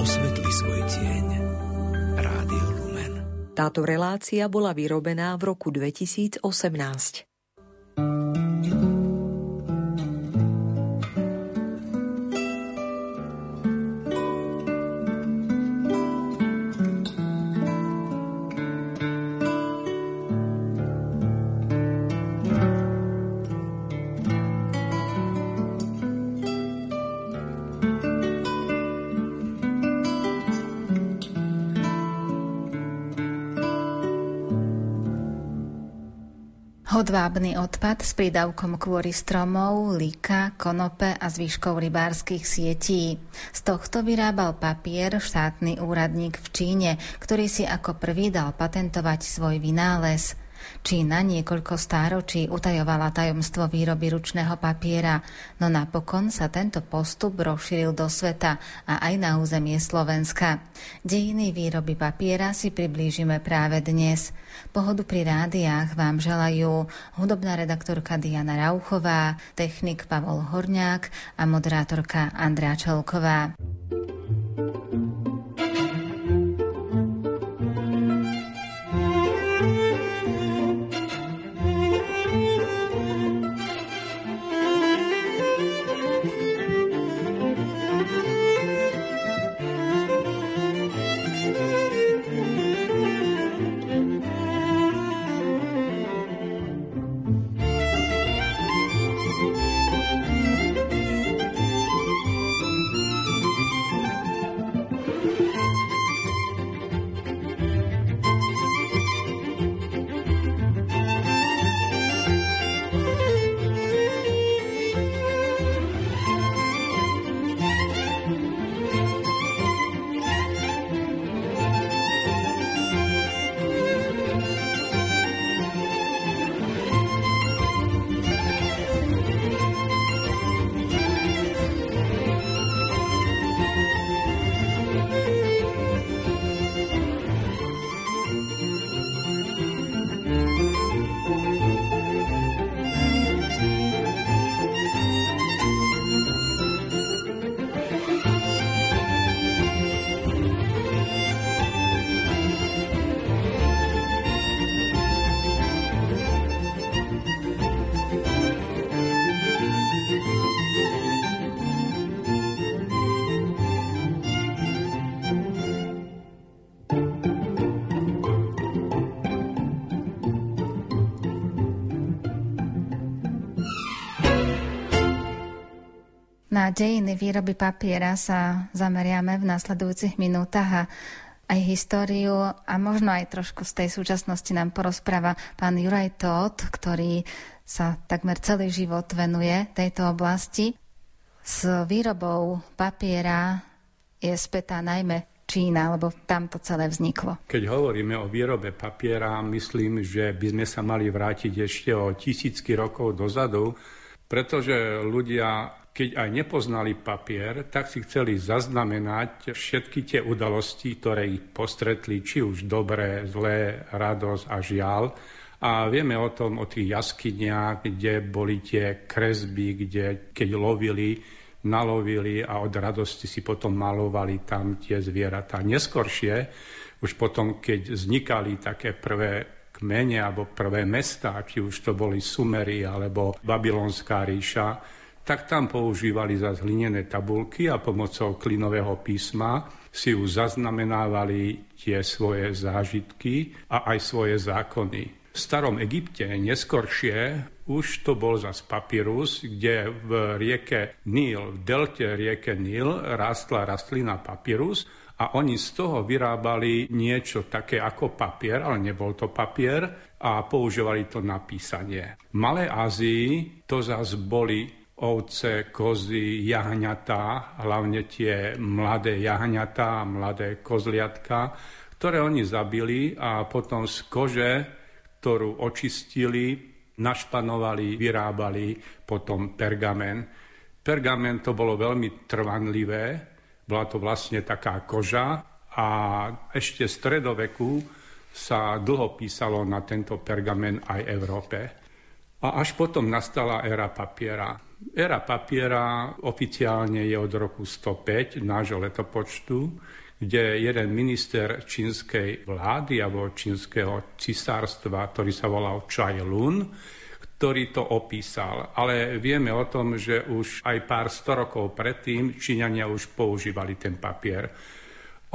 osvetli svoj tieň. Rádio Lumen. Táto relácia bola vyrobená v roku 2018. Hodvábny odpad s prídavkom kvôry stromov, lika, konope a zvyškov rybárskych sietí. Z tohto vyrábal papier štátny úradník v Číne, ktorý si ako prvý dal patentovať svoj vynález. Čína niekoľko stáročí utajovala tajomstvo výroby ručného papiera, no napokon sa tento postup rozšíril do sveta a aj na územie Slovenska. Dejiny výroby papiera si priblížime práve dnes. Pohodu pri rádiách vám želajú hudobná redaktorka Diana Rauchová, technik Pavol Horňák a moderátorka Andrea Čelková. Dejiny výroby papiera sa zameriame v nasledujúcich minútach a aj históriu a možno aj trošku z tej súčasnosti nám porozpráva pán Juraj Todt, ktorý sa takmer celý život venuje tejto oblasti. S výrobou papiera je spätá najmä Čína, lebo tam to celé vzniklo. Keď hovoríme o výrobe papiera, myslím, že by sme sa mali vrátiť ešte o tisícky rokov dozadu, pretože ľudia keď aj nepoznali papier, tak si chceli zaznamenať všetky tie udalosti, ktoré ich postretli, či už dobré, zlé, radosť a žiaľ. A vieme o tom, o tých jaskyniach, kde boli tie kresby, kde keď lovili, nalovili a od radosti si potom malovali tam tie zvieratá. Neskoršie, už potom, keď vznikali také prvé kmene alebo prvé mesta, či už to boli Sumery alebo Babylonská ríša, tak tam používali za hlinené tabulky a pomocou klinového písma si už zaznamenávali tie svoje zážitky a aj svoje zákony. V starom Egypte neskoršie už to bol zas papyrus, kde v rieke Níl, v delte rieke Níl rástla rastlina papyrus a oni z toho vyrábali niečo také ako papier, ale nebol to papier a používali to na písanie. V Malej Ázii to zase boli ovce, kozy, jahňatá, hlavne tie mladé jahňatá, mladé kozliatka, ktoré oni zabili a potom z kože, ktorú očistili, našpanovali, vyrábali potom pergamen. Pergamen to bolo veľmi trvanlivé, bola to vlastne taká koža a ešte v stredoveku sa dlho písalo na tento pergamen aj Európe. A až potom nastala éra papiera. Era papiera oficiálne je od roku 105 nášho letopočtu, kde jeden minister čínskej vlády alebo čínskeho cisárstva, ktorý sa volal Chai Lun, ktorý to opísal. Ale vieme o tom, že už aj pár sto rokov predtým Číňania už používali ten papier.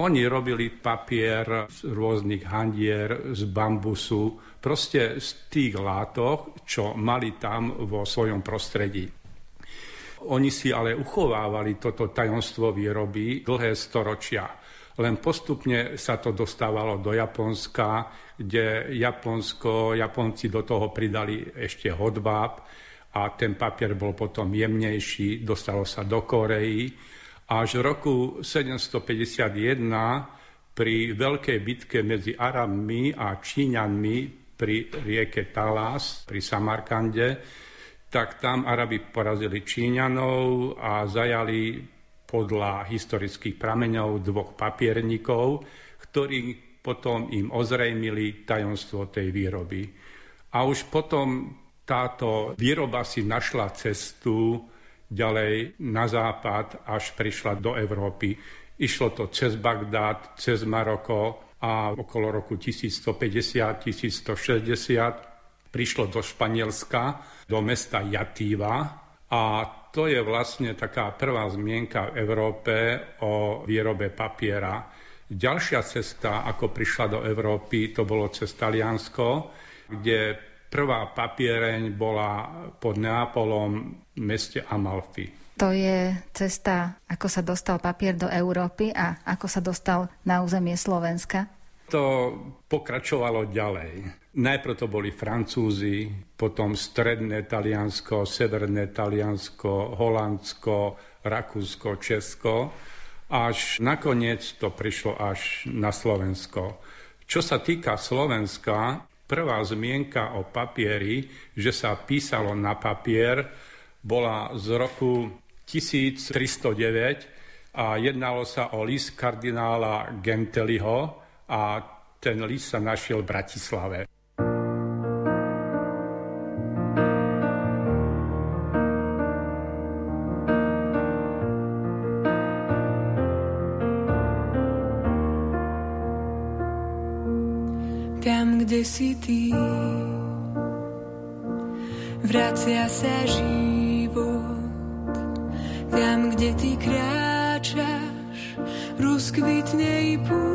Oni robili papier z rôznych handier, z bambusu, proste z tých látok, čo mali tam vo svojom prostredí. Oni si ale uchovávali toto tajomstvo výroby dlhé storočia. Len postupne sa to dostávalo do Japonska, kde Japonsko, Japonci do toho pridali ešte hodváb a ten papier bol potom jemnejší, dostalo sa do Koreji. Až v roku 751 pri veľkej bitke medzi Arabmi a Číňanmi pri rieke Talas, pri Samarkande, tak tam Arabi porazili Číňanov a zajali podľa historických prameňov dvoch papierníkov, ktorí potom im ozrejmili tajomstvo tej výroby. A už potom táto výroba si našla cestu ďalej na západ, až prišla do Európy. Išlo to cez Bagdad, cez Maroko a okolo roku 1150-1160 prišlo do Španielska, do mesta Jatíva a to je vlastne taká prvá zmienka v Európe o výrobe papiera. Ďalšia cesta, ako prišla do Európy, to bolo cez Taliansko, kde prvá papiereň bola pod Neapolom v meste Amalfi. To je cesta, ako sa dostal papier do Európy a ako sa dostal na územie Slovenska? To pokračovalo ďalej. Najprv to boli Francúzi, potom stredné Taliansko, severné Taliansko, Holandsko, Rakúsko, Česko, až nakoniec to prišlo až na Slovensko. Čo sa týka Slovenska, prvá zmienka o papieri, že sa písalo na papier, bola z roku 1309 a jednalo sa o list kardinála Genteliho a ten list sa našiel v Bratislave. si ty. Vracia sa život tam, kde ty kráčaš, rozkvitne i púšť.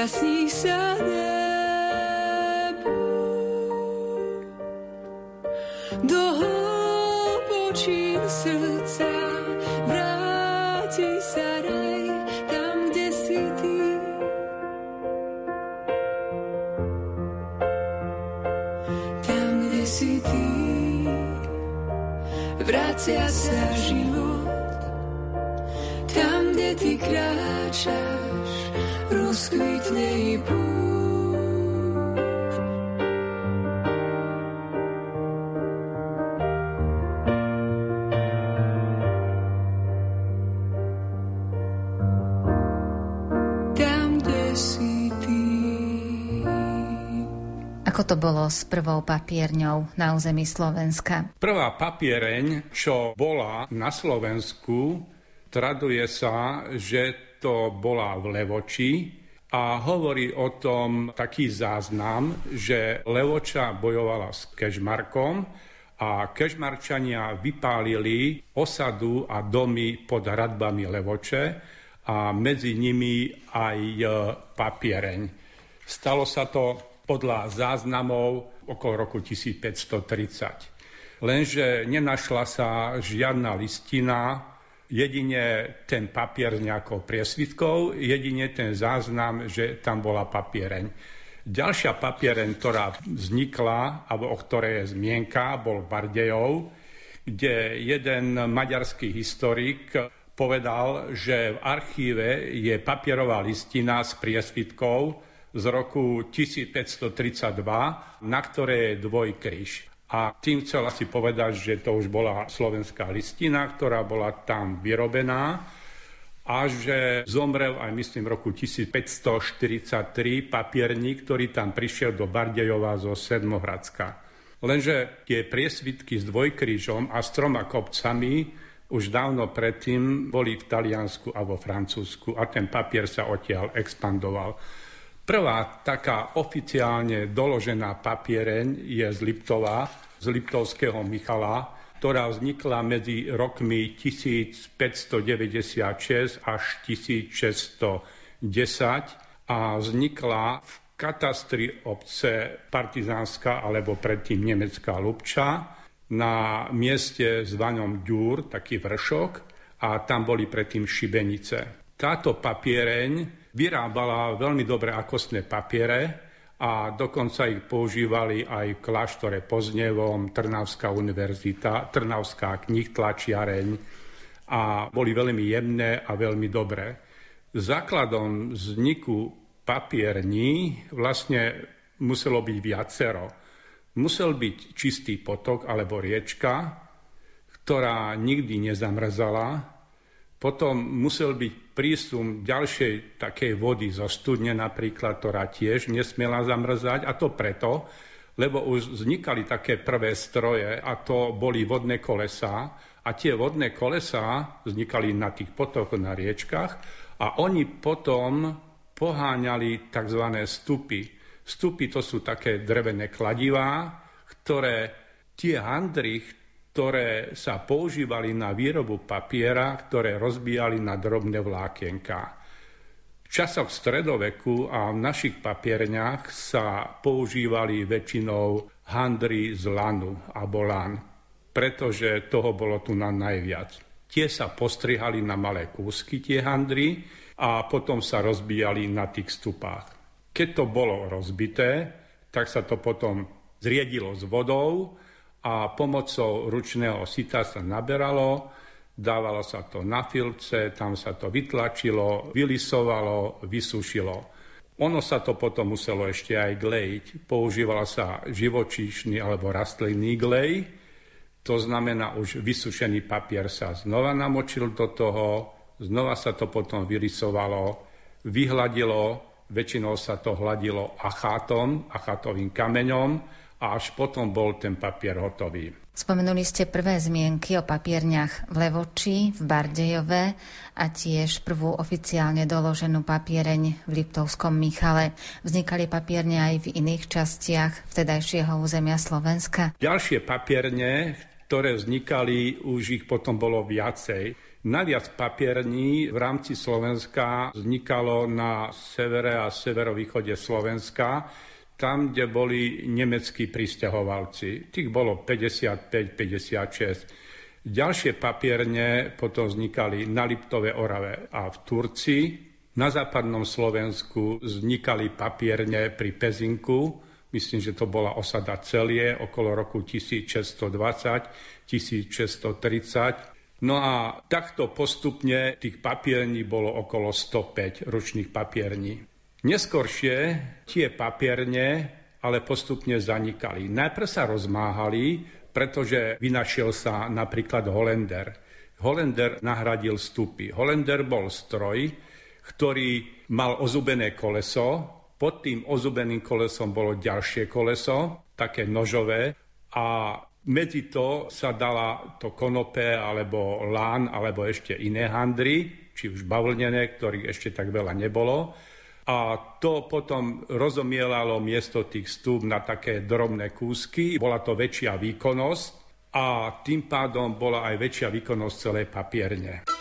rozjasní sa s prvou papierňou na území Slovenska? Prvá papiereň, čo bola na Slovensku, traduje sa, že to bola v Levoči a hovorí o tom taký záznam, že Levoča bojovala s Kežmarkom a Kežmarčania vypálili osadu a domy pod hradbami Levoče a medzi nimi aj papiereň. Stalo sa to podľa záznamov okolo roku 1530. Lenže nenašla sa žiadna listina, jedine ten papier s nejakou priesvitkou, jedine ten záznam, že tam bola papiereň. Ďalšia papiereň, ktorá vznikla, alebo o ktorej je zmienka, bol Bardejov, kde jeden maďarský historik povedal, že v archíve je papierová listina s priesvitkou z roku 1532, na ktoré je dvojkryž. A tým chcel asi povedať, že to už bola slovenská listina, ktorá bola tam vyrobená a že zomrel aj myslím v roku 1543 papierník, ktorý tam prišiel do Bardejova zo Sedmohradska. Lenže tie priesvitky s dvojkrížom a s troma kopcami už dávno predtým boli v Taliansku a vo Francúzsku a ten papier sa odtiaľ expandoval. Prvá taká oficiálne doložená papiereň je z Liptova, z Liptovského Michala, ktorá vznikla medzi rokmi 1596 až 1610 a vznikla v katastri obce Partizánska alebo predtým Nemecká Lubča na mieste zvanom Ďúr, taký vršok, a tam boli predtým šibenice. Táto papiereň vyrábala veľmi dobré akostné papiere a dokonca ich používali aj v kláštore Poznevom, Trnavská univerzita, Trnavská tlačiareň a boli veľmi jemné a veľmi dobré. Základom vzniku papierní vlastne muselo byť viacero. Musel byť čistý potok alebo riečka, ktorá nikdy nezamrzala, potom musel byť prísum ďalšej takej vody zo studne napríklad, ktorá tiež nesmiela zamrzať. A to preto, lebo už vznikali také prvé stroje a to boli vodné kolesá. A tie vodné kolesá vznikali na tých potokoch, na riečkach a oni potom poháňali tzv. stupy. Stupy to sú také drevené kladivá, ktoré tie handry, ktoré sa používali na výrobu papiera, ktoré rozbíjali na drobné vlákienka. V časoch stredoveku a v našich papierňach sa používali väčšinou handry z lanu a bolan, pretože toho bolo tu na najviac. Tie sa postrihali na malé kúsky, tie handry, a potom sa rozbíjali na tých stupách. Keď to bolo rozbité, tak sa to potom zriedilo s vodou a pomocou ručného sita sa naberalo, dávalo sa to na filce, tam sa to vytlačilo, vylisovalo, vysušilo. Ono sa to potom muselo ešte aj glejiť. Používala sa živočíšny alebo rastlinný glej, to znamená už vysušený papier sa znova namočil do toho, znova sa to potom vylisovalo, vyhladilo, väčšinou sa to hladilo achátom, achátovým kameňom, a až potom bol ten papier hotový. Spomenuli ste prvé zmienky o papierniach v Levoči, v Bardejove a tiež prvú oficiálne doloženú papiereň v Liptovskom Michale. Vznikali papierne aj v iných častiach vtedajšieho územia Slovenska? Ďalšie papierne, ktoré vznikali, už ich potom bolo viacej. Naviac papierní v rámci Slovenska vznikalo na severe a severovýchode Slovenska tam, kde boli nemeckí pristahovalci. Tých bolo 55-56. Ďalšie papierne potom vznikali na Liptove Orave a v Turcii. Na západnom Slovensku vznikali papierne pri Pezinku, myslím, že to bola osada Celie okolo roku 1620, 1630. No a takto postupne tých papierní bolo okolo 105 ručných papierní. Neskoršie tie papierne ale postupne zanikali. Najprv sa rozmáhali, pretože vynašiel sa napríklad Holender. Holender nahradil stupy. Holender bol stroj, ktorý mal ozubené koleso, pod tým ozubeným kolesom bolo ďalšie koleso, také nožové a medzi to sa dala to konope alebo lán alebo ešte iné handry, či už bavlnené, ktorých ešte tak veľa nebolo a to potom rozomielalo miesto tých stúb na také drobné kúsky. Bola to väčšia výkonnosť a tým pádom bola aj väčšia výkonnosť celej papierne.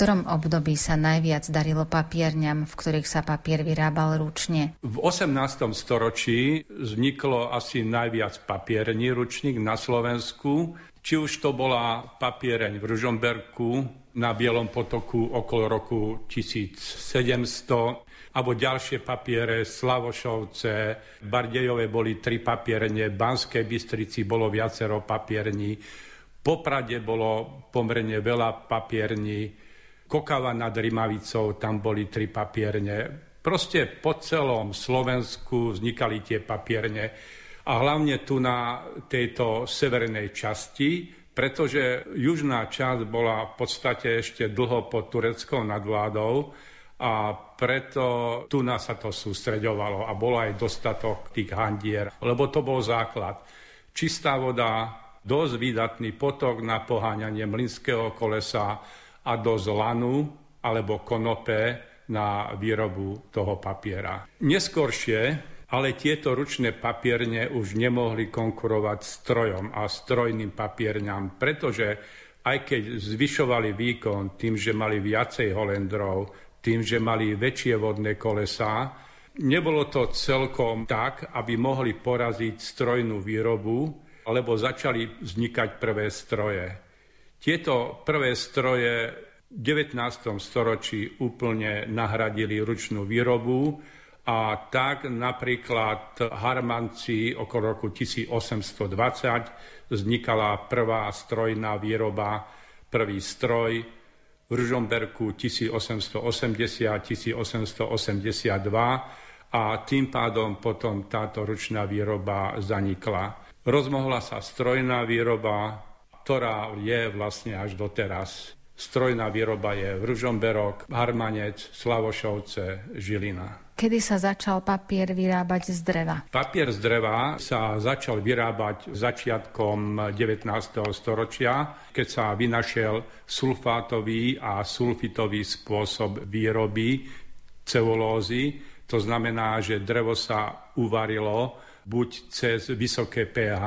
Ktorom období sa najviac darilo papierňam, v ktorých sa papier vyrábal ručne? V 18. storočí vzniklo asi najviac papierní ručník na Slovensku. Či už to bola papiereň v Ružomberku na Bielom potoku okolo roku 1700, alebo ďalšie papiere, Slavošovce, Bardejové boli tri papierenie, v Banskej Bystrici bolo viacero papierní, Poprade bolo pomerne veľa papierní, Kokava nad Rimavicou, tam boli tri papierne. Proste po celom Slovensku vznikali tie papierne a hlavne tu na tejto severnej časti, pretože južná časť bola v podstate ešte dlho pod tureckou nadvládou a preto tu nás sa to sústreďovalo a bolo aj dostatok tých handier, lebo to bol základ. Čistá voda, dosť výdatný potok na poháňanie mlinského kolesa a dosť lanu alebo konope na výrobu toho papiera. Neskôršie ale tieto ručné papierne už nemohli konkurovať strojom a strojným papierňam, pretože aj keď zvyšovali výkon tým, že mali viacej holendrov, tým, že mali väčšie vodné kolesá, nebolo to celkom tak, aby mohli poraziť strojnú výrobu, lebo začali vznikať prvé stroje. Tieto prvé stroje v 19. storočí úplne nahradili ručnú výrobu a tak napríklad Harmanci okolo roku 1820 vznikala prvá strojná výroba, prvý stroj, v Ružomberku 1880-1882 a tým pádom potom táto ručná výroba zanikla. Rozmohla sa strojná výroba, ktorá je vlastne až doteraz. Strojná výroba je v Ružomberok, Harmanec, Slavošovce, Žilina. Kedy sa začal papier vyrábať z dreva? Papier z dreva sa začal vyrábať začiatkom 19. storočia, keď sa vynašiel sulfátový a sulfitový spôsob výroby celulózy. To znamená, že drevo sa uvarilo buď cez vysoké pH,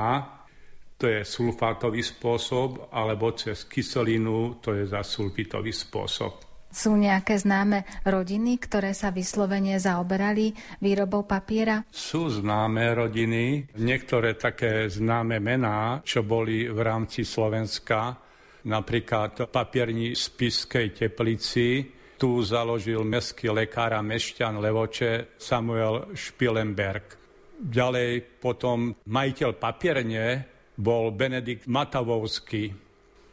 to je sulfátový spôsob, alebo cez kyselinu, to je za sulfitový spôsob. Sú nejaké známe rodiny, ktoré sa vyslovene zaoberali výrobou papiera? Sú známe rodiny, niektoré také známe mená, čo boli v rámci Slovenska, napríklad papierní z Piskej teplici, tu založil mestský lekár a mešťan Levoče Samuel Špilenberg. Ďalej potom majiteľ papierne bol Benedikt Matavovský,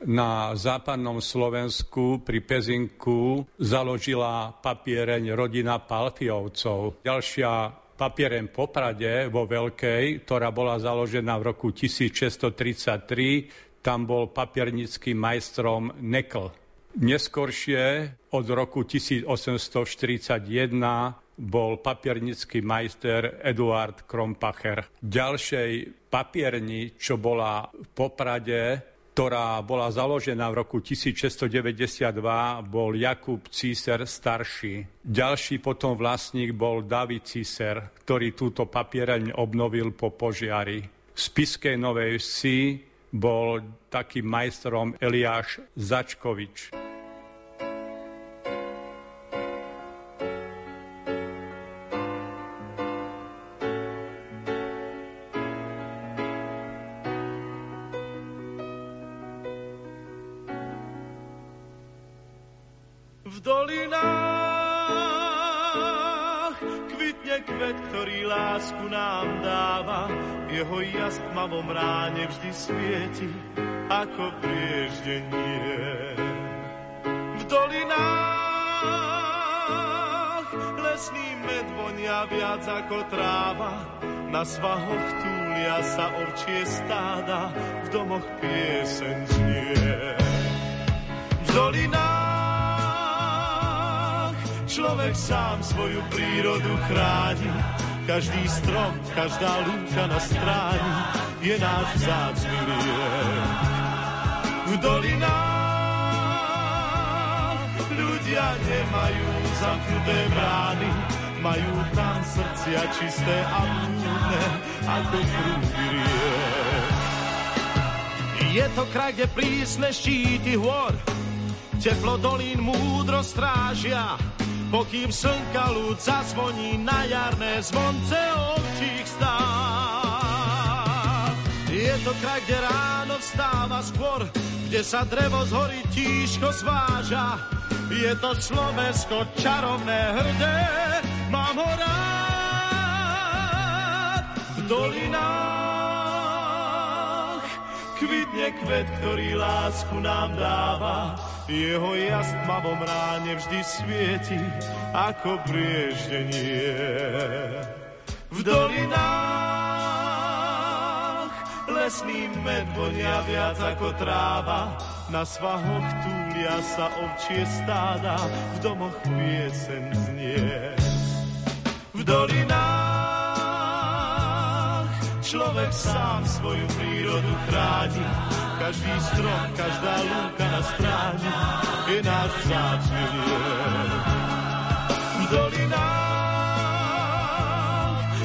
na západnom Slovensku pri Pezinku založila papiereň rodina Palfiovcov. Ďalšia papiereň Poprade vo Veľkej, ktorá bola založená v roku 1633, tam bol papiernickým majstrom Nekl. Neskoršie od roku 1841 bol papiernický majster Eduard Krompacher. Ďalšej papierni, čo bola v Poprade, ktorá bola založená v roku 1692, bol Jakub Císer starší. Ďalší potom vlastník bol David Císer, ktorý túto papiereň obnovil po požiari. V Spiskej Novej Vsi bol takým majstrom Eliáš Začkovič. Vždy svieti ako prieždenie. V dolinách lesný med vonia viac ako tráva, na svahoch túlia sa ovčie stáda, v domoch pieseň znie. V dolinách človek sám svoju prírodu chráni, každý strom, každá lúka na stráni je náš vzácný liek. V dolinách ľudia nemajú zamknuté brány, majú tam srdcia čisté a múdne ako prúdy riek. Je to kraj, kde prísne štíty hôr, teplo dolín múdro strážia, pokým slnka ľud zazvoní na jarné zvonce ovčích stáv. Je to kraj, kde ráno vstáva skôr, kde sa drevo z hory tížko zváža. Je to Slovensko čarovné, hrdé, mám ho rád. V dolinách kvitne kvet, ktorý lásku nám dáva jeho jas tmavom ráne vždy svieti ako prieždenie. V dolinách lesný med vonia viac ako tráva, na svahoch túlia sa ovčie stáda, v domoch piesen znie. V dolinách človek sám svoju prírodu chráni, každý strom, každá lúka na stráni je náš vzácný V dolinách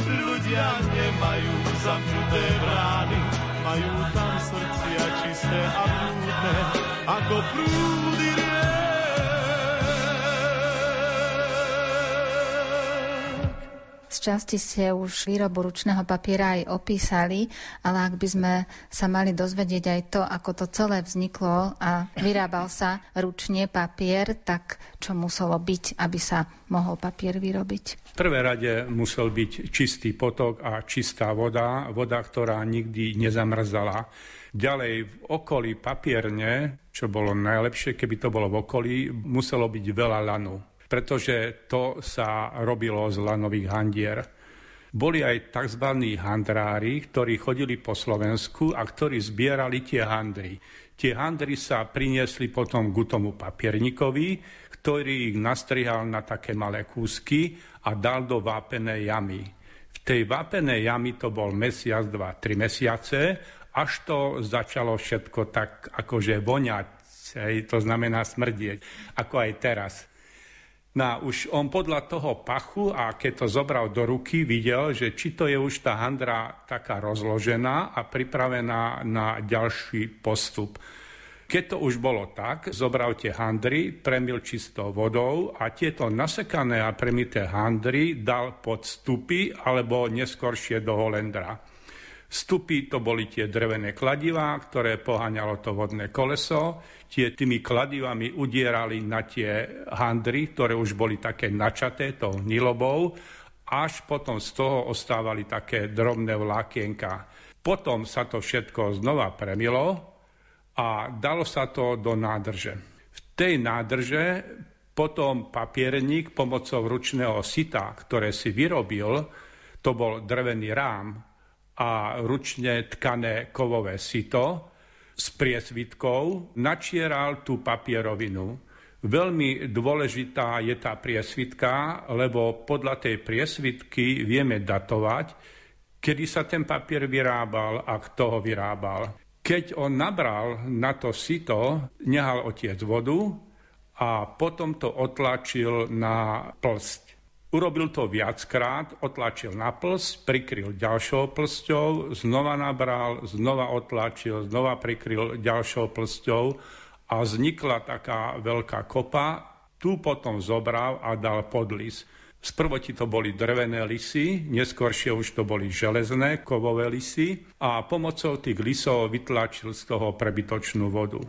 ľudia nemajú zamknuté brány, majú tam srdcia čisté a blúdne, ako prúdy časti ste už výrobu ručného papiera aj opísali, ale ak by sme sa mali dozvedieť aj to, ako to celé vzniklo a vyrábal sa ručne papier, tak čo muselo byť, aby sa mohol papier vyrobiť? V prvé rade musel byť čistý potok a čistá voda, voda, ktorá nikdy nezamrzala. Ďalej v okolí papierne, čo bolo najlepšie, keby to bolo v okolí, muselo byť veľa lanu pretože to sa robilo z lanových handier. Boli aj tzv. handrári, ktorí chodili po Slovensku a ktorí zbierali tie handry. Tie handry sa priniesli potom k tomu papiernikovi, ktorý ich nastrihal na také malé kúsky a dal do vápenej jamy. V tej vápenej jamy to bol mesiac, dva, tri mesiace, až to začalo všetko tak akože voňať, to znamená smrdieť, ako aj teraz. No už on podľa toho pachu a keď to zobral do ruky, videl, že či to je už tá handra taká rozložená a pripravená na ďalší postup. Keď to už bolo tak, zobral tie handry, premil čistou vodou a tieto nasekané a premité handry dal pod stupy alebo neskoršie do holendra. Stupy to boli tie drevené kladivá, ktoré poháňalo to vodné koleso tie tými kladivami udierali na tie handry, ktoré už boli také načaté tou nilobou, až potom z toho ostávali také drobné vlákienka. Potom sa to všetko znova premilo a dalo sa to do nádrže. V tej nádrže potom papierník pomocou ručného sita, ktoré si vyrobil, to bol drevený rám a ručne tkané kovové sito, s priesvitkou, načieral tú papierovinu. Veľmi dôležitá je tá priesvitka, lebo podľa tej priesvitky vieme datovať, kedy sa ten papier vyrábal a kto ho vyrábal. Keď on nabral na to sito, nehal otiec vodu a potom to otlačil na plst. Urobil to viackrát, otlačil na plst, prikryl ďalšou plsťou, znova nabral, znova otlačil, znova prikryl ďalšou plsťou a vznikla taká veľká kopa. Tu potom zobral a dal podlis. Sprvoti to boli drevené lisy, neskôršie už to boli železné kovové lisy a pomocou tých lisov vytlačil z toho prebytočnú vodu.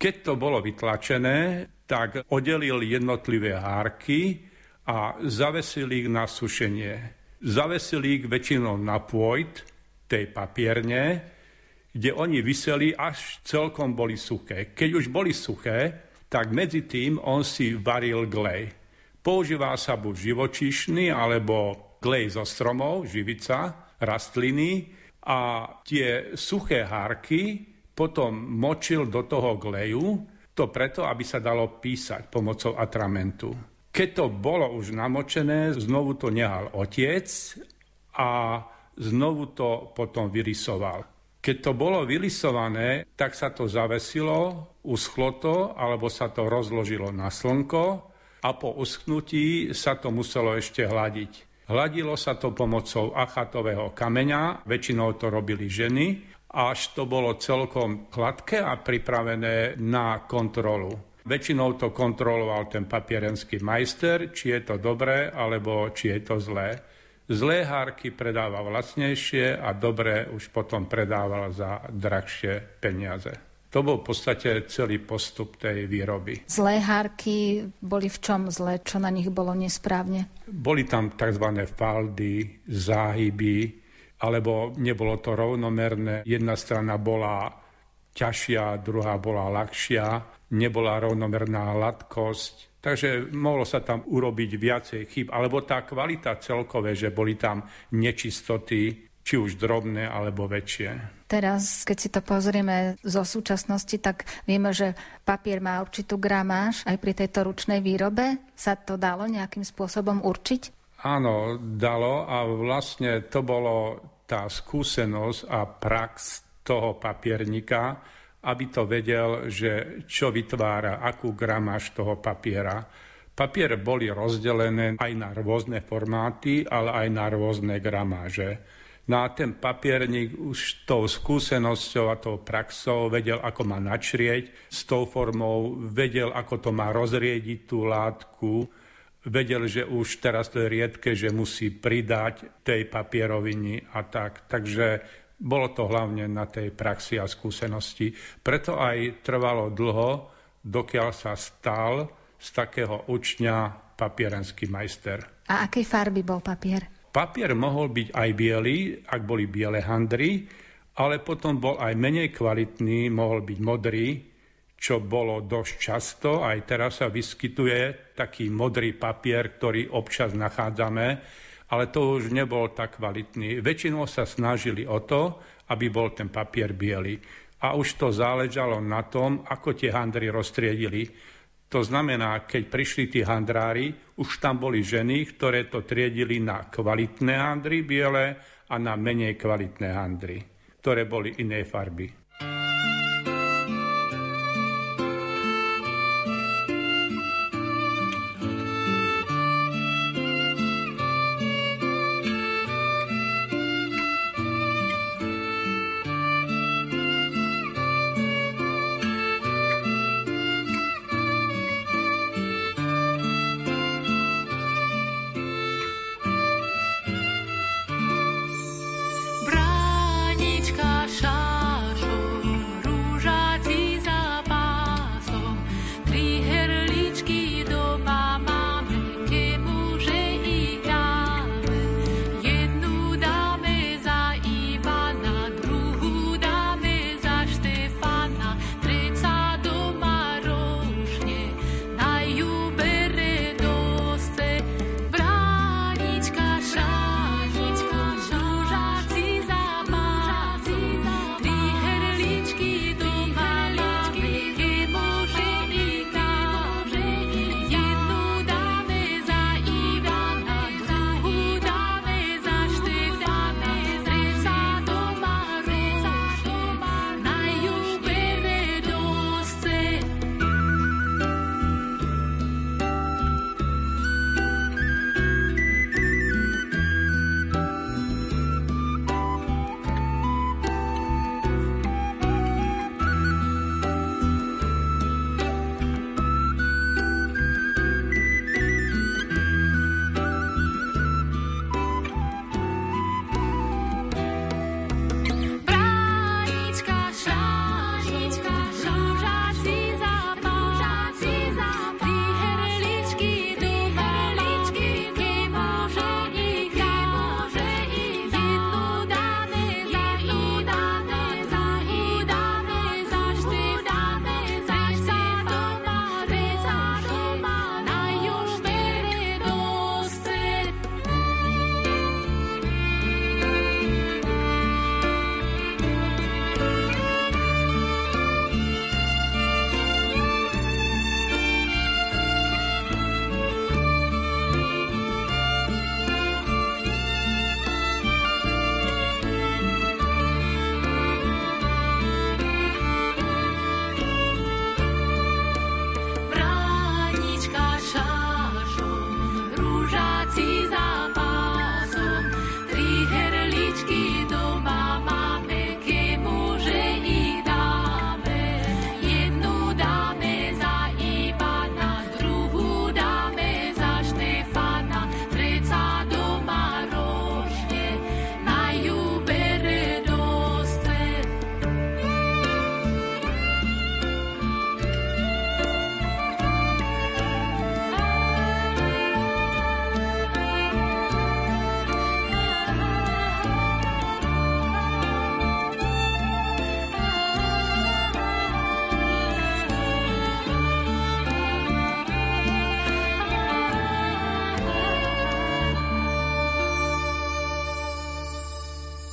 Keď to bolo vytlačené, tak oddelil jednotlivé hárky, a zavesili ich na sušenie. Zavesili ich väčšinou na pôjt tej papierne, kde oni vyseli až celkom boli suché. Keď už boli suché, tak medzi tým on si varil glej. Používal sa buď živočíšny, alebo glej zo stromov, živica, rastliny a tie suché hárky potom močil do toho gleju, to preto, aby sa dalo písať pomocou atramentu. Keď to bolo už namočené, znovu to nehal otec a znovu to potom vylisoval. Keď to bolo vylisované, tak sa to zavesilo, uschlo to, alebo sa to rozložilo na slnko a po uschnutí sa to muselo ešte hladiť. Hladilo sa to pomocou achatového kameňa, väčšinou to robili ženy, až to bolo celkom hladké a pripravené na kontrolu. Väčšinou to kontroloval ten papierenský majster, či je to dobré, alebo či je to zlé. Zlé hárky predával lacnejšie a dobré už potom predával za drahšie peniaze. To bol v podstate celý postup tej výroby. Zlé hárky boli v čom zlé? Čo na nich bolo nesprávne? Boli tam tzv. faldy, záhyby, alebo nebolo to rovnomerné. Jedna strana bola ťažšia, druhá bola ľahšia, nebola rovnomerná hladkosť, Takže mohlo sa tam urobiť viacej chyb, alebo tá kvalita celkové, že boli tam nečistoty, či už drobné alebo väčšie. Teraz, keď si to pozrieme zo súčasnosti, tak vieme, že papier má určitú gramáž. Aj pri tejto ručnej výrobe sa to dalo nejakým spôsobom určiť? Áno, dalo a vlastne to bolo tá skúsenosť a prax toho papierníka, aby to vedel, že čo vytvára, akú gramáž toho papiera. Papiere boli rozdelené aj na rôzne formáty, ale aj na rôzne gramáže. No a ten papierník už tou skúsenosťou a tou praxou vedel, ako má načrieť s tou formou, vedel, ako to má rozriediť tú látku, vedel, že už teraz to je riedke, že musí pridať tej papierovini a tak. Takže bolo to hlavne na tej praxi a skúsenosti. Preto aj trvalo dlho, dokiaľ sa stal z takého učňa papierenský majster. A akej farby bol papier? Papier mohol byť aj biely, ak boli biele handry, ale potom bol aj menej kvalitný, mohol byť modrý, čo bolo dosť často. Aj teraz sa vyskytuje taký modrý papier, ktorý občas nachádzame ale to už nebol tak kvalitný. Väčšinou sa snažili o to, aby bol ten papier biely. A už to záležalo na tom, ako tie handry roztriedili. To znamená, keď prišli tí handrári, už tam boli ženy, ktoré to triedili na kvalitné handry biele a na menej kvalitné handry, ktoré boli inej farby.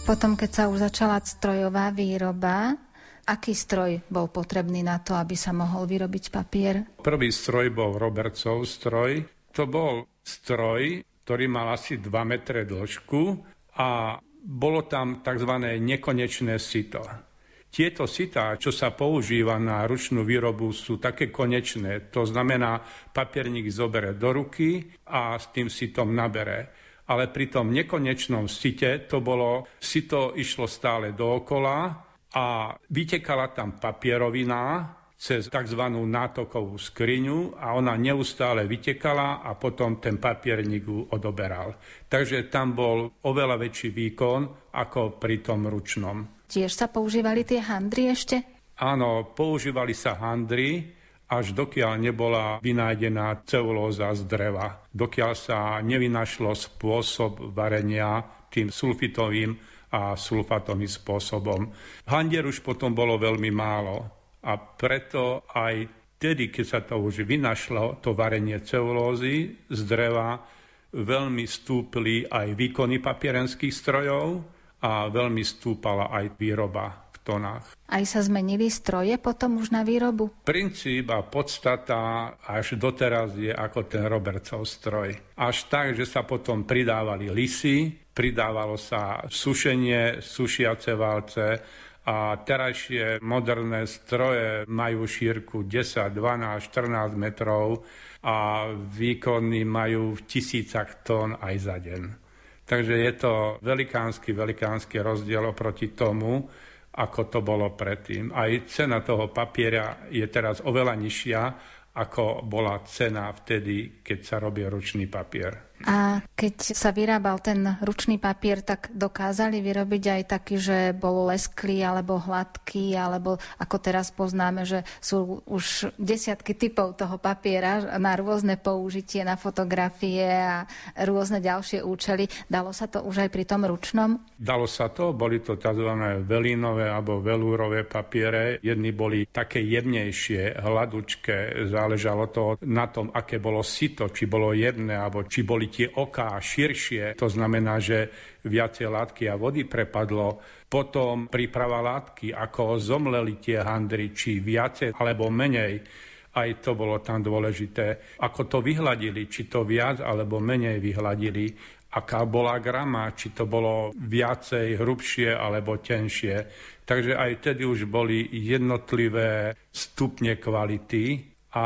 Potom, keď sa už začala strojová výroba, aký stroj bol potrebný na to, aby sa mohol vyrobiť papier? Prvý stroj bol Robertsov stroj. To bol stroj, ktorý mal asi 2 metre dĺžku a bolo tam tzv. nekonečné sito. Tieto sitá, čo sa používa na ručnú výrobu, sú také konečné. To znamená, papierník zobere do ruky a s tým sitom nabere ale pri tom nekonečnom site to bolo, sito išlo stále dookola a vytekala tam papierovina cez tzv. nátokovú skriňu a ona neustále vytekala a potom ten papierník ju odoberal. Takže tam bol oveľa väčší výkon ako pri tom ručnom. Tiež sa používali tie handry ešte? Áno, používali sa handry, až dokiaľ nebola vynájdená celulóza z dreva, dokiaľ sa nevynašlo spôsob varenia tým sulfitovým a sulfatovým spôsobom. Handier už potom bolo veľmi málo a preto aj vtedy, keď sa to už vynašlo, to varenie celulózy z dreva, veľmi stúpli aj výkony papierenských strojov a veľmi stúpala aj výroba tónach. Aj sa zmenili stroje potom už na výrobu? Princíp a podstata až doteraz je ako ten Robertov stroj. Až tak, že sa potom pridávali lisy, pridávalo sa sušenie, sušiace válce a terajšie moderné stroje majú šírku 10, 12, 14 metrov a výkony majú v tisícach tón aj za deň. Takže je to velikánsky, velikánsky rozdiel oproti tomu, ako to bolo predtým. Aj cena toho papiera je teraz oveľa nižšia, ako bola cena vtedy, keď sa robí ručný papier. A keď sa vyrábal ten ručný papier, tak dokázali vyrobiť aj taký, že bol lesklý alebo hladký, alebo ako teraz poznáme, že sú už desiatky typov toho papiera na rôzne použitie, na fotografie a rôzne ďalšie účely. Dalo sa to už aj pri tom ručnom? Dalo sa to, boli to tzv. velínové alebo velúrové papiere. Jedni boli také jemnejšie, hladučké, záležalo to na tom, aké bolo sito, či bolo jemné, alebo či boli boli tie oká širšie, to znamená, že viacej látky a vody prepadlo. Potom príprava látky, ako zomleli tie handry, či viacej alebo menej. Aj to bolo tam dôležité. Ako to vyhladili, či to viac alebo menej vyhladili. Aká bola grama, či to bolo viacej, hrubšie alebo tenšie. Takže aj vtedy už boli jednotlivé stupne kvality a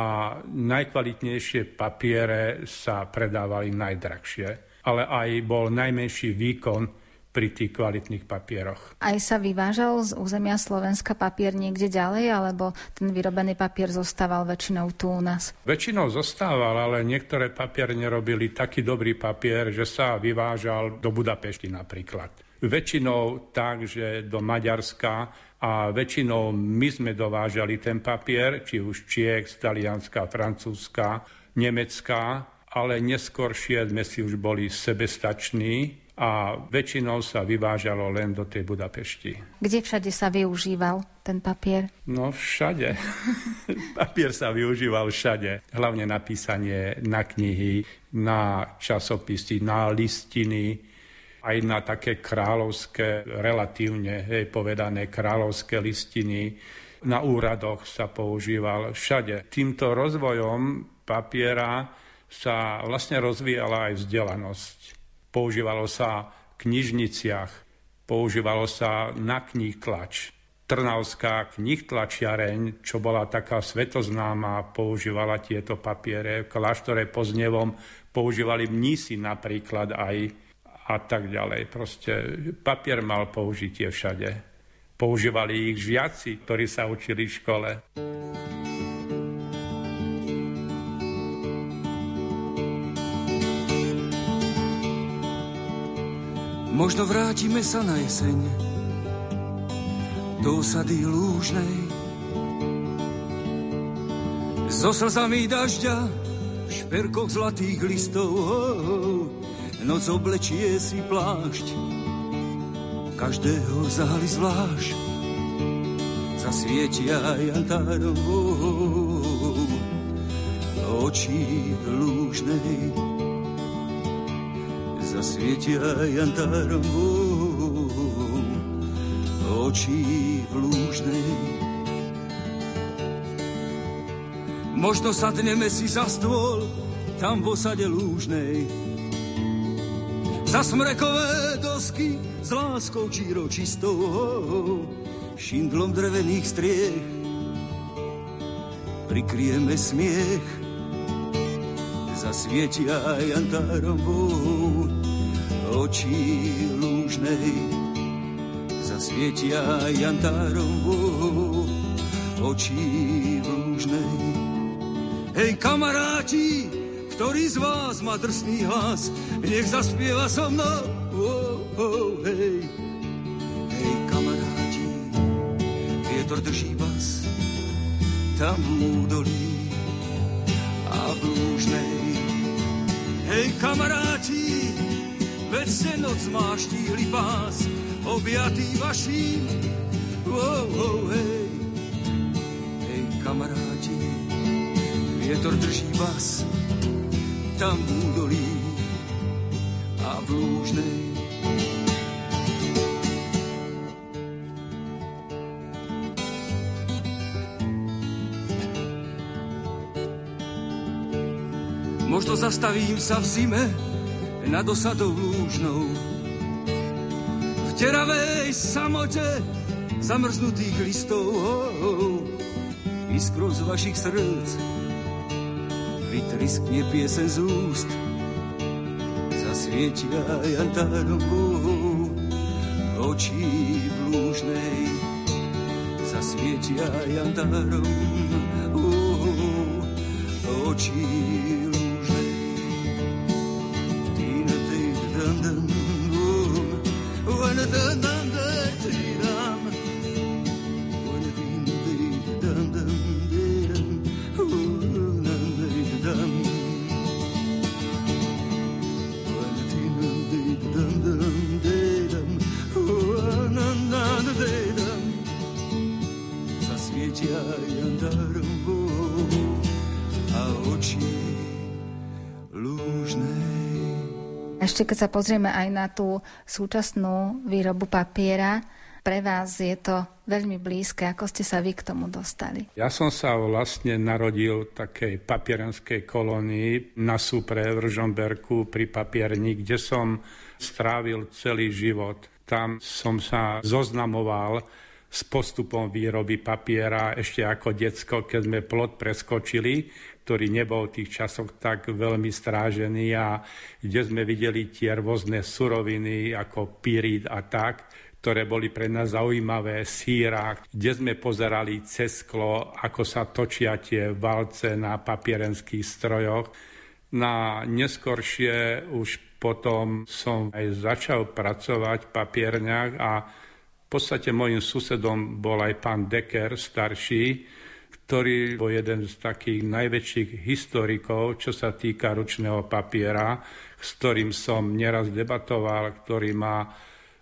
najkvalitnejšie papiere sa predávali najdrahšie, ale aj bol najmenší výkon pri tých kvalitných papieroch. Aj sa vyvážal z územia Slovenska papier niekde ďalej, alebo ten vyrobený papier zostával väčšinou tu u nás? Väčšinou zostával, ale niektoré papierne robili taký dobrý papier, že sa vyvážal do Budapešti napríklad. Väčšinou tak, že do Maďarska a väčšinou my sme dovážali ten papier, či už Čiech, z Talianska, Francúzska, Nemecka, ale neskôršie sme si už boli sebestační a väčšinou sa vyvážalo len do tej Budapešti. Kde všade sa využíval ten papier? No všade. papier sa využíval všade. Hlavne na písanie, na knihy, na časopisy, na listiny, aj na také kráľovské, relatívne hej, povedané kráľovské listiny. Na úradoch sa používal všade. Týmto rozvojom papiera sa vlastne rozvíjala aj vzdelanosť. Používalo sa v knižniciach, používalo sa na knih tlač. Trnavská knih tlačiareň, čo bola taká svetoznáma, používala tieto papiere. V kláštore Poznevom používali mnísi napríklad aj a tak ďalej. Proste papier mal použitie všade. Používali ich žiaci, ktorí sa učili v škole. Možno vrátime sa na jeseň do osady lúžnej so slzami dažďa v šperkoch zlatých listov. Oh, oh noc oblečie si plášť, každého záli zvlášť, zasvietia jantárom oči lúžnej. Zasvietia jantárom očí v lúžnej. Možno sadneme si za stôl, tam v osade lúžnej. Za smrekové dosky s láskou číro čistou, šindlom drevených striech prikryjeme smiech zasvietia jantárom oči lúžnej zasvietia jantárom oči lúžnej. Hej kamaráti, ktorý z vás má drsný hlas, nech zaspieva so mnou. Oh, oh, hej, hej, kamaráti, vietor drží vás tam údolí a v lúžnej. Hej, kamaráti, veď ste noc máštíhli pás, objatý vaším. Oh, oh, hej, hej, kamaráti, vietor drží vás tam údolí a v lúžnej. Možno zastavím sa v zime nad osadou lúžnou. V teravej samote zamrznutých listov oh, oh, iskro z vašich srdc vytriskne piesen z úst, zasvietia jantárom oči v lúžnej, zasvietia jantárom Ešte keď sa pozrieme aj na tú súčasnú výrobu papiera, pre vás je to veľmi blízke. Ako ste sa vy k tomu dostali? Ja som sa vlastne narodil v takej papierenskej kolónii na Supre v Ržomberku pri papierni, kde som strávil celý život. Tam som sa zoznamoval s postupom výroby papiera ešte ako decko, keď sme plot preskočili ktorý nebol v tých časoch tak veľmi strážený a kde sme videli tie rôzne suroviny ako pyrit a tak, ktoré boli pre nás zaujímavé, síra, kde sme pozerali cez sklo, ako sa točia tie valce na papierenských strojoch. Na neskoršie už potom som aj začal pracovať v papierniach a v podstate môjim susedom bol aj pán Decker, starší, ktorý bol jeden z takých najväčších historikov, čo sa týka ručného papiera, s ktorým som neraz debatoval, ktorý ma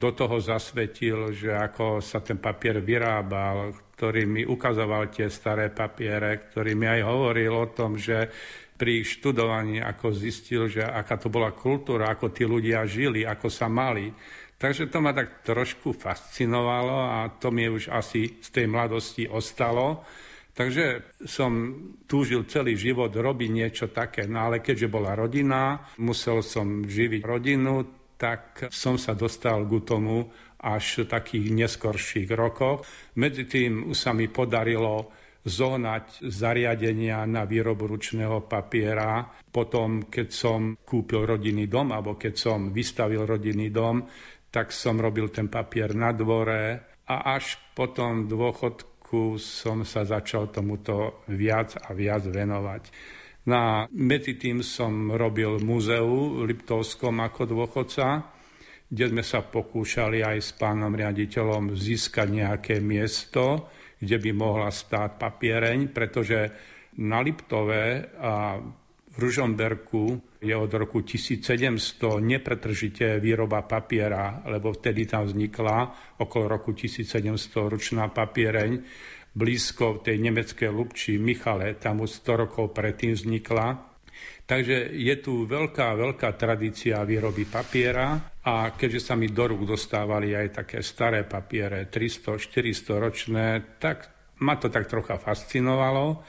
do toho zasvetil, že ako sa ten papier vyrábal, ktorý mi ukazoval tie staré papiere, ktorý mi aj hovoril o tom, že pri študovaní, ako zistil, že aká to bola kultúra, ako tí ľudia žili, ako sa mali. Takže to ma tak trošku fascinovalo a to mi už asi z tej mladosti ostalo. Takže som túžil celý život robiť niečo také, no ale keďže bola rodina, musel som živiť rodinu, tak som sa dostal k tomu až takých neskorších rokoch. Medzi tým sa mi podarilo zohnať zariadenia na výrobu ručného papiera. Potom, keď som kúpil rodinný dom, alebo keď som vystavil rodinný dom, tak som robil ten papier na dvore a až potom dôchod roku som sa začal tomuto viac a viac venovať. Na medzi tým som robil múzeu v Liptovskom ako dôchodca, kde sme sa pokúšali aj s pánom riaditeľom získať nejaké miesto, kde by mohla stáť papiereň, pretože na Liptove a Ružomberku je od roku 1700 nepretržite výroba papiera, lebo vtedy tam vznikla okolo roku 1700 ručná papiereň. Blízko tej nemeckej Lubči Michale, tam už 100 rokov predtým vznikla. Takže je tu veľká, veľká tradícia výroby papiera a keďže sa mi do rúk dostávali aj také staré papiere, 300-400 ročné, tak ma to tak trocha fascinovalo.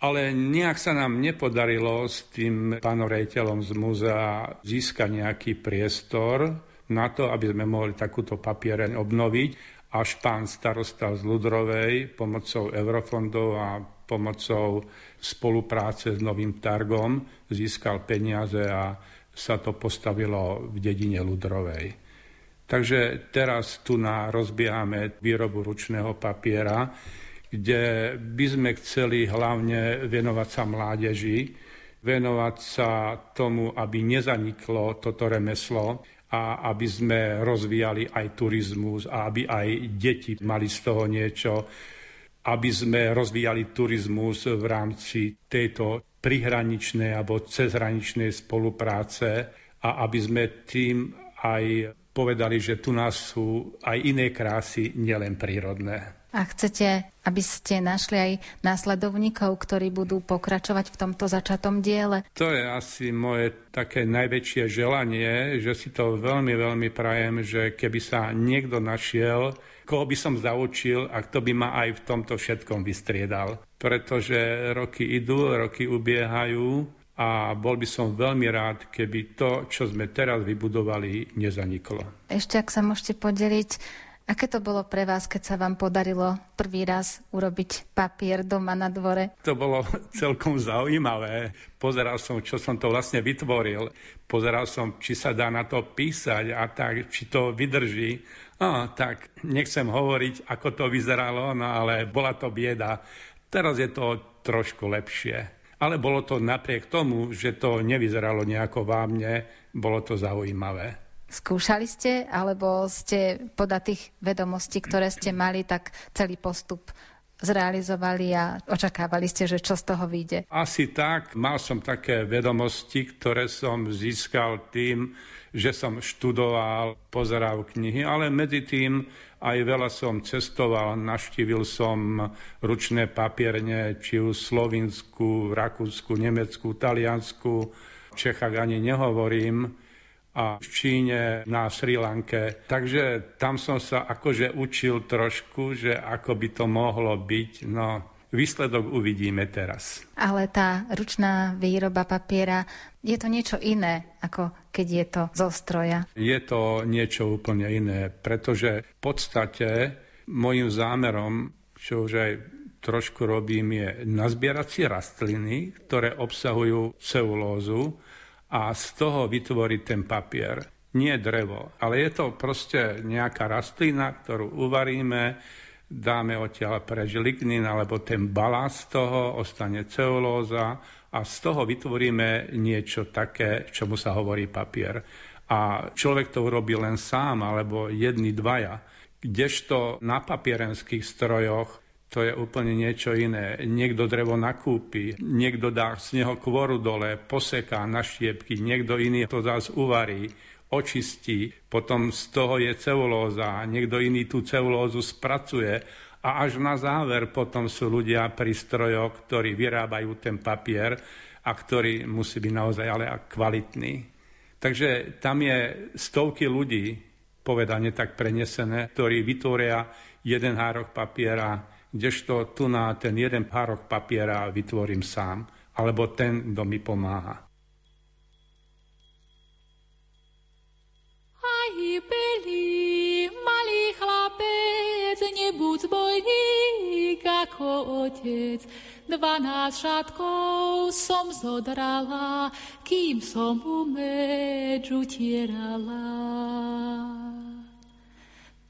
Ale nejak sa nám nepodarilo s tým pánom rejiteľom z múzea získať nejaký priestor na to, aby sme mohli takúto papiereň obnoviť. Až pán starosta z Ludrovej pomocou eurofondov a pomocou spolupráce s Novým Targom získal peniaze a sa to postavilo v dedine Ludrovej. Takže teraz tu na rozbiehame výrobu ručného papiera, kde by sme chceli hlavne venovať sa mládeži, venovať sa tomu, aby nezaniklo toto remeslo a aby sme rozvíjali aj turizmus a aby aj deti mali z toho niečo, aby sme rozvíjali turizmus v rámci tejto prihraničnej alebo cezhraničnej spolupráce a aby sme tým aj povedali, že tu nás sú aj iné krásy, nielen prírodné. A chcete, aby ste našli aj následovníkov, ktorí budú pokračovať v tomto začatom diele? To je asi moje také najväčšie želanie, že si to veľmi, veľmi prajem, že keby sa niekto našiel, koho by som zaučil a kto by ma aj v tomto všetkom vystriedal. Pretože roky idú, roky ubiehajú a bol by som veľmi rád, keby to, čo sme teraz vybudovali, nezaniklo. Ešte ak sa môžete podeliť, Aké to bolo pre vás, keď sa vám podarilo prvý raz urobiť papier doma na dvore? To bolo celkom zaujímavé. Pozeral som, čo som to vlastne vytvoril. Pozeral som, či sa dá na to písať a tak, či to vydrží. No, tak nechcem hovoriť, ako to vyzeralo, no ale bola to bieda. Teraz je to trošku lepšie. Ale bolo to napriek tomu, že to nevyzeralo nejako vámne, bolo to zaujímavé. Skúšali ste, alebo ste podľa tých vedomostí, ktoré ste mali, tak celý postup zrealizovali a očakávali ste, že čo z toho vyjde? Asi tak. Mal som také vedomosti, ktoré som získal tým, že som študoval, pozeral knihy, ale medzi tým aj veľa som cestoval, naštívil som ručné papierne, či už Slovinsku, Rakúsku, Nemecku, Taliansku, Čechách ani nehovorím a v Číne, na Sri Lanke. Takže tam som sa akože učil trošku, že ako by to mohlo byť. No, výsledok uvidíme teraz. Ale tá ručná výroba papiera, je to niečo iné, ako keď je to zo stroja? Je to niečo úplne iné, pretože v podstate môjim zámerom, čo už aj trošku robím, je nazbierať si rastliny, ktoré obsahujú ceulózu a z toho vytvoriť ten papier. Nie drevo, ale je to proste nejaká rastlina, ktorú uvaríme, dáme odtiaľ preč lignin alebo ten balast toho, ostane ceulóza a z toho vytvoríme niečo také, čomu sa hovorí papier. A človek to urobí len sám alebo jedni dvaja. Kdežto na papierenských strojoch to je úplne niečo iné. Niekto drevo nakúpi, niekto dá z neho kvoru dole, poseká na štiepky, niekto iný to zás uvarí očistí, potom z toho je ceulóza, niekto iný tú ceulózu spracuje a až na záver potom sú ľudia pri strojoch, ktorí vyrábajú ten papier a ktorý musí byť naozaj ale kvalitný. Takže tam je stovky ľudí, povedane tak prenesené, ktorí vytvoria jeden hárok papiera, kdežto tu na ten jeden hárok papiera vytvorím sám, alebo ten, kto mi pomáha. byli malý chlapec, nebuď zbojník ako otec. Dvanásť šatkov som zodrala, kým som meč utierala.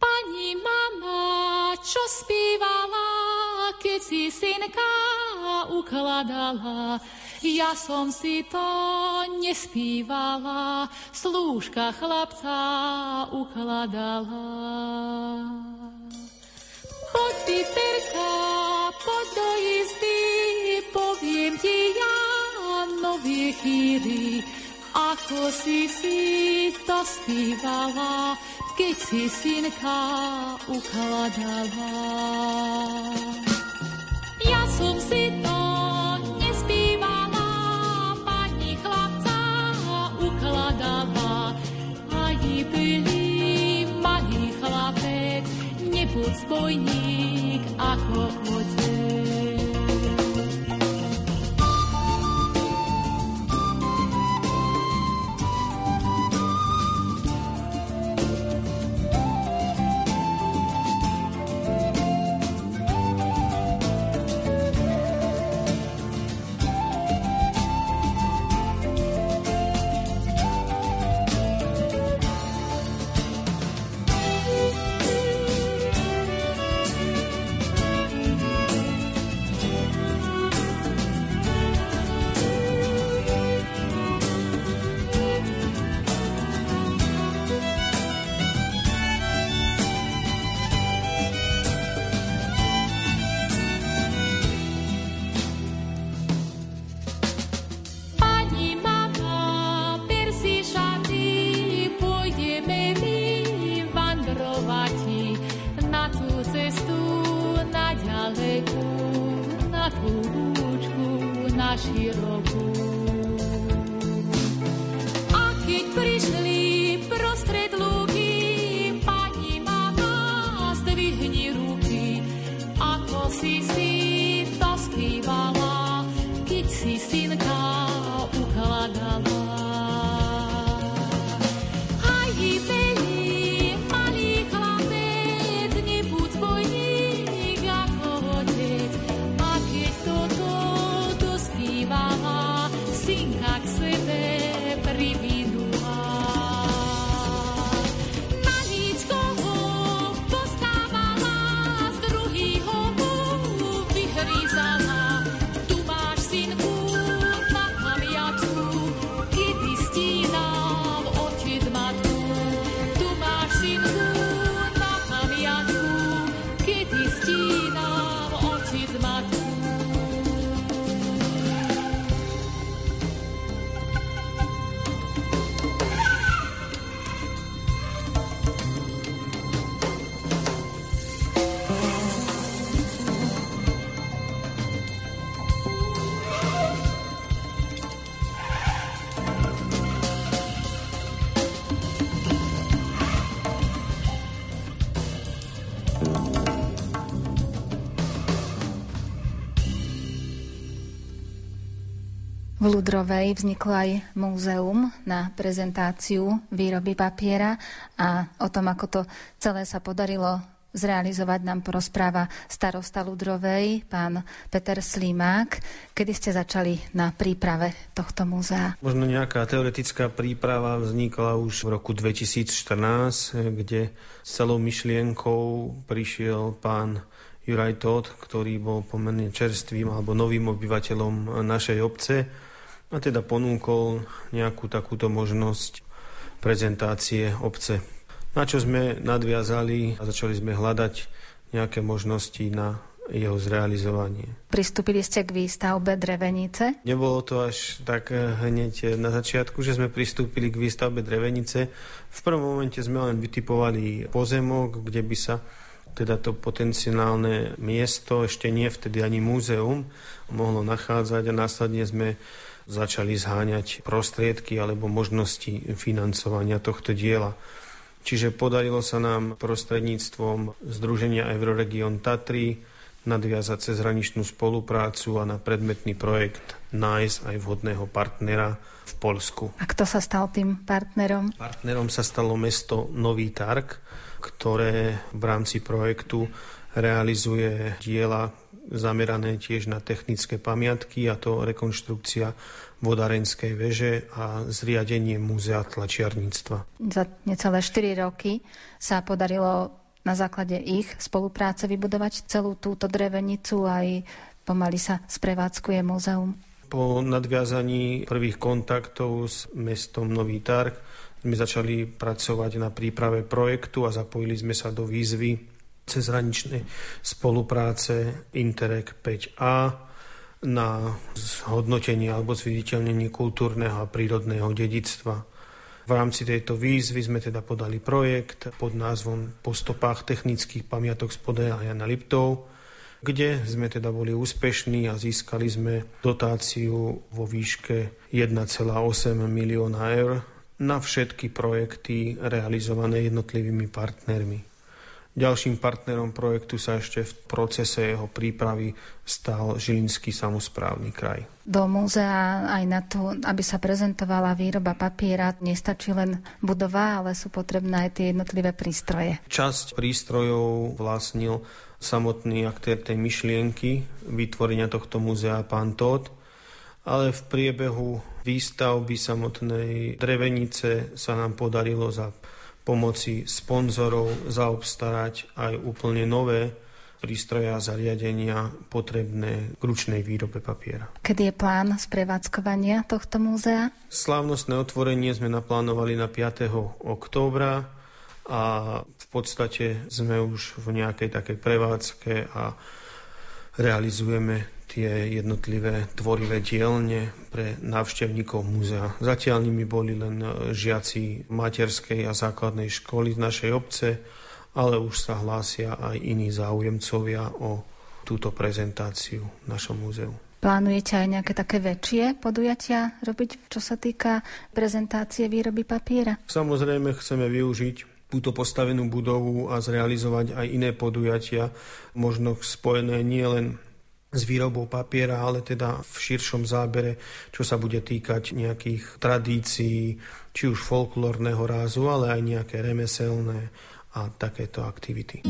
Pani mama, čo spívala, keď si synka ukladala, ja som si to nespívala, slúžka chlapca ukladala. Poď Piterka, poď do jizdy, poviem ti ja novie chýry, ako si si to spívala, keď si synka ukladala. Ja som si to nespívala, pani chlapca ukladala. Ani byli malý chlapec, nebuď spojník ako otec. Ludrovej vzniklo aj múzeum na prezentáciu výroby papiera a o tom, ako to celé sa podarilo zrealizovať, nám porozpráva starosta Ludrovej, pán Peter Slimák. Kedy ste začali na príprave tohto múzea? Možno nejaká teoretická príprava vznikla už v roku 2014, kde s celou myšlienkou prišiel pán Juraj Todd, ktorý bol pomerne čerstvým alebo novým obyvateľom našej obce a teda ponúkol nejakú takúto možnosť prezentácie obce. Na čo sme nadviazali a začali sme hľadať nejaké možnosti na jeho zrealizovanie. Pristúpili ste k výstavbe drevenice? Nebolo to až tak eh, hneď na začiatku, že sme pristúpili k výstavbe drevenice. V prvom momente sme len vytipovali pozemok, kde by sa teda to potenciálne miesto, ešte nie vtedy ani múzeum, mohlo nachádzať a následne sme začali zháňať prostriedky alebo možnosti financovania tohto diela. Čiže podarilo sa nám prostredníctvom Združenia Euroregion Tatry nadviazať cezhraničnú spoluprácu a na predmetný projekt nájsť aj vhodného partnera v Polsku. A kto sa stal tým partnerom? Partnerom sa stalo mesto Nový Targ, ktoré v rámci projektu realizuje diela zamerané tiež na technické pamiatky a to rekonštrukcia vodárenskej veže a zriadenie múzea tlačiarníctva. Za necelé 4 roky sa podarilo na základe ich spolupráce vybudovať celú túto drevenicu aj pomaly sa sprevádzkuje múzeum. Po nadviazaní prvých kontaktov s mestom Nový Targ sme začali pracovať na príprave projektu a zapojili sme sa do výzvy cezhraničnej spolupráce Interreg 5A na zhodnotenie alebo zviditeľnenie kultúrneho a prírodného dedictva. V rámci tejto výzvy sme teda podali projekt pod názvom Po stopách technických pamiatok z Podeja Jana Liptov, kde sme teda boli úspešní a získali sme dotáciu vo výške 1,8 milióna eur na všetky projekty realizované jednotlivými partnermi. Ďalším partnerom projektu sa ešte v procese jeho prípravy stal Žilinský samozprávny kraj. Do múzea aj na to, aby sa prezentovala výroba papiera, nestačí len budova, ale sú potrebné aj tie jednotlivé prístroje. Časť prístrojov vlastnil samotný aktér tej myšlienky vytvorenia tohto múzea pán Todd, ale v priebehu výstavby samotnej drevenice sa nám podarilo za pomoci sponzorov zaobstarať aj úplne nové prístroje a zariadenia potrebné k ručnej výrobe papiera. Kedy je plán sprevádzkovania tohto múzea? Slávnostné otvorenie sme naplánovali na 5. októbra a v podstate sme už v nejakej takej prevádzke a realizujeme tie jednotlivé tvorivé dielne pre návštevníkov múzea. Zatiaľ nimi boli len e, žiaci materskej a základnej školy z našej obce, ale už sa hlásia aj iní záujemcovia o túto prezentáciu v našom múzeu. Plánujete aj nejaké také väčšie podujatia robiť, čo sa týka prezentácie výroby papiera? Samozrejme chceme využiť túto postavenú budovu a zrealizovať aj iné podujatia, možno spojené nielen s výrobou papiera, ale teda v širšom zábere, čo sa bude týkať nejakých tradícií, či už folklórneho rázu, ale aj nejaké remeselné a takéto aktivity.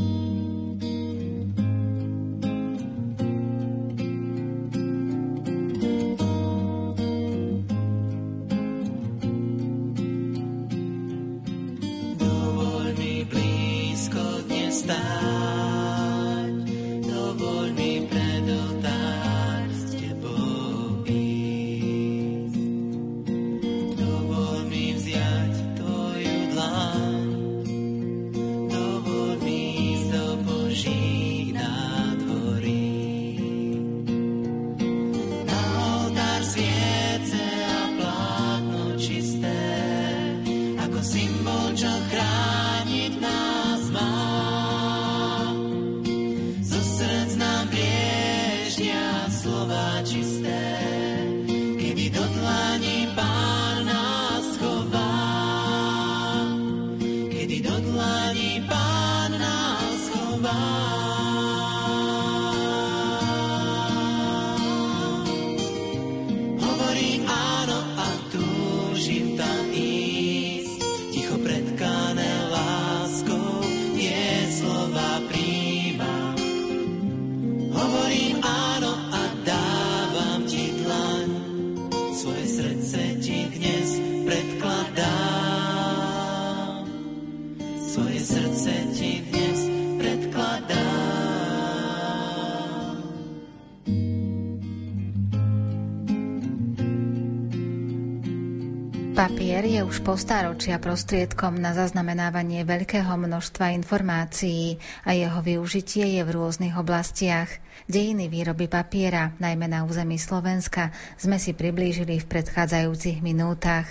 Po stáročia prostriedkom na zaznamenávanie veľkého množstva informácií a jeho využitie je v rôznych oblastiach. Dejiny výroby papiera, najmä na území Slovenska, sme si priblížili v predchádzajúcich minútach.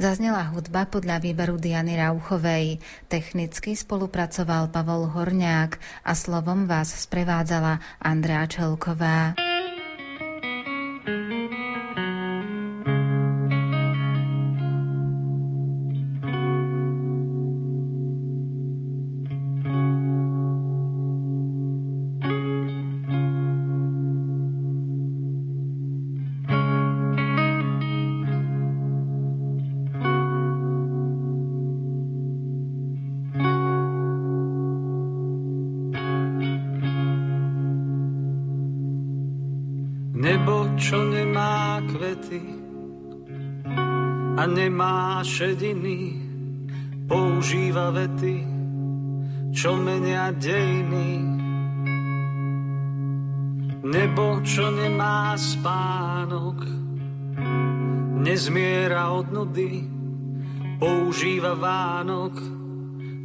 Zaznela hudba podľa výberu Diany Rauchovej. Technicky spolupracoval Pavol Horňák a slovom vás sprevádzala Andrea Čelková. Šediny používa vety, čo menia dejiny. Nebo, čo nemá spánok, nezmiera od nudy, používa Vánok,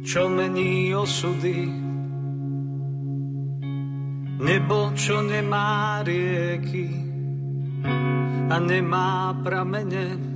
čo mení osudy. Nebo, čo nemá rieky a nemá pramene,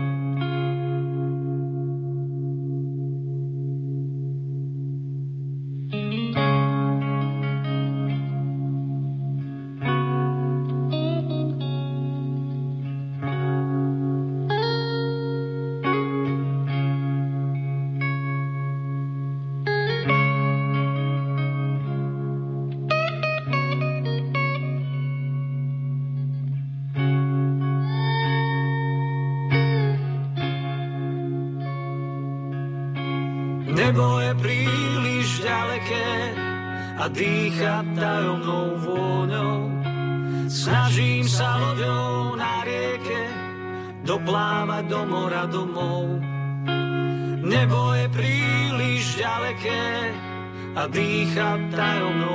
A dýcha tajomnou.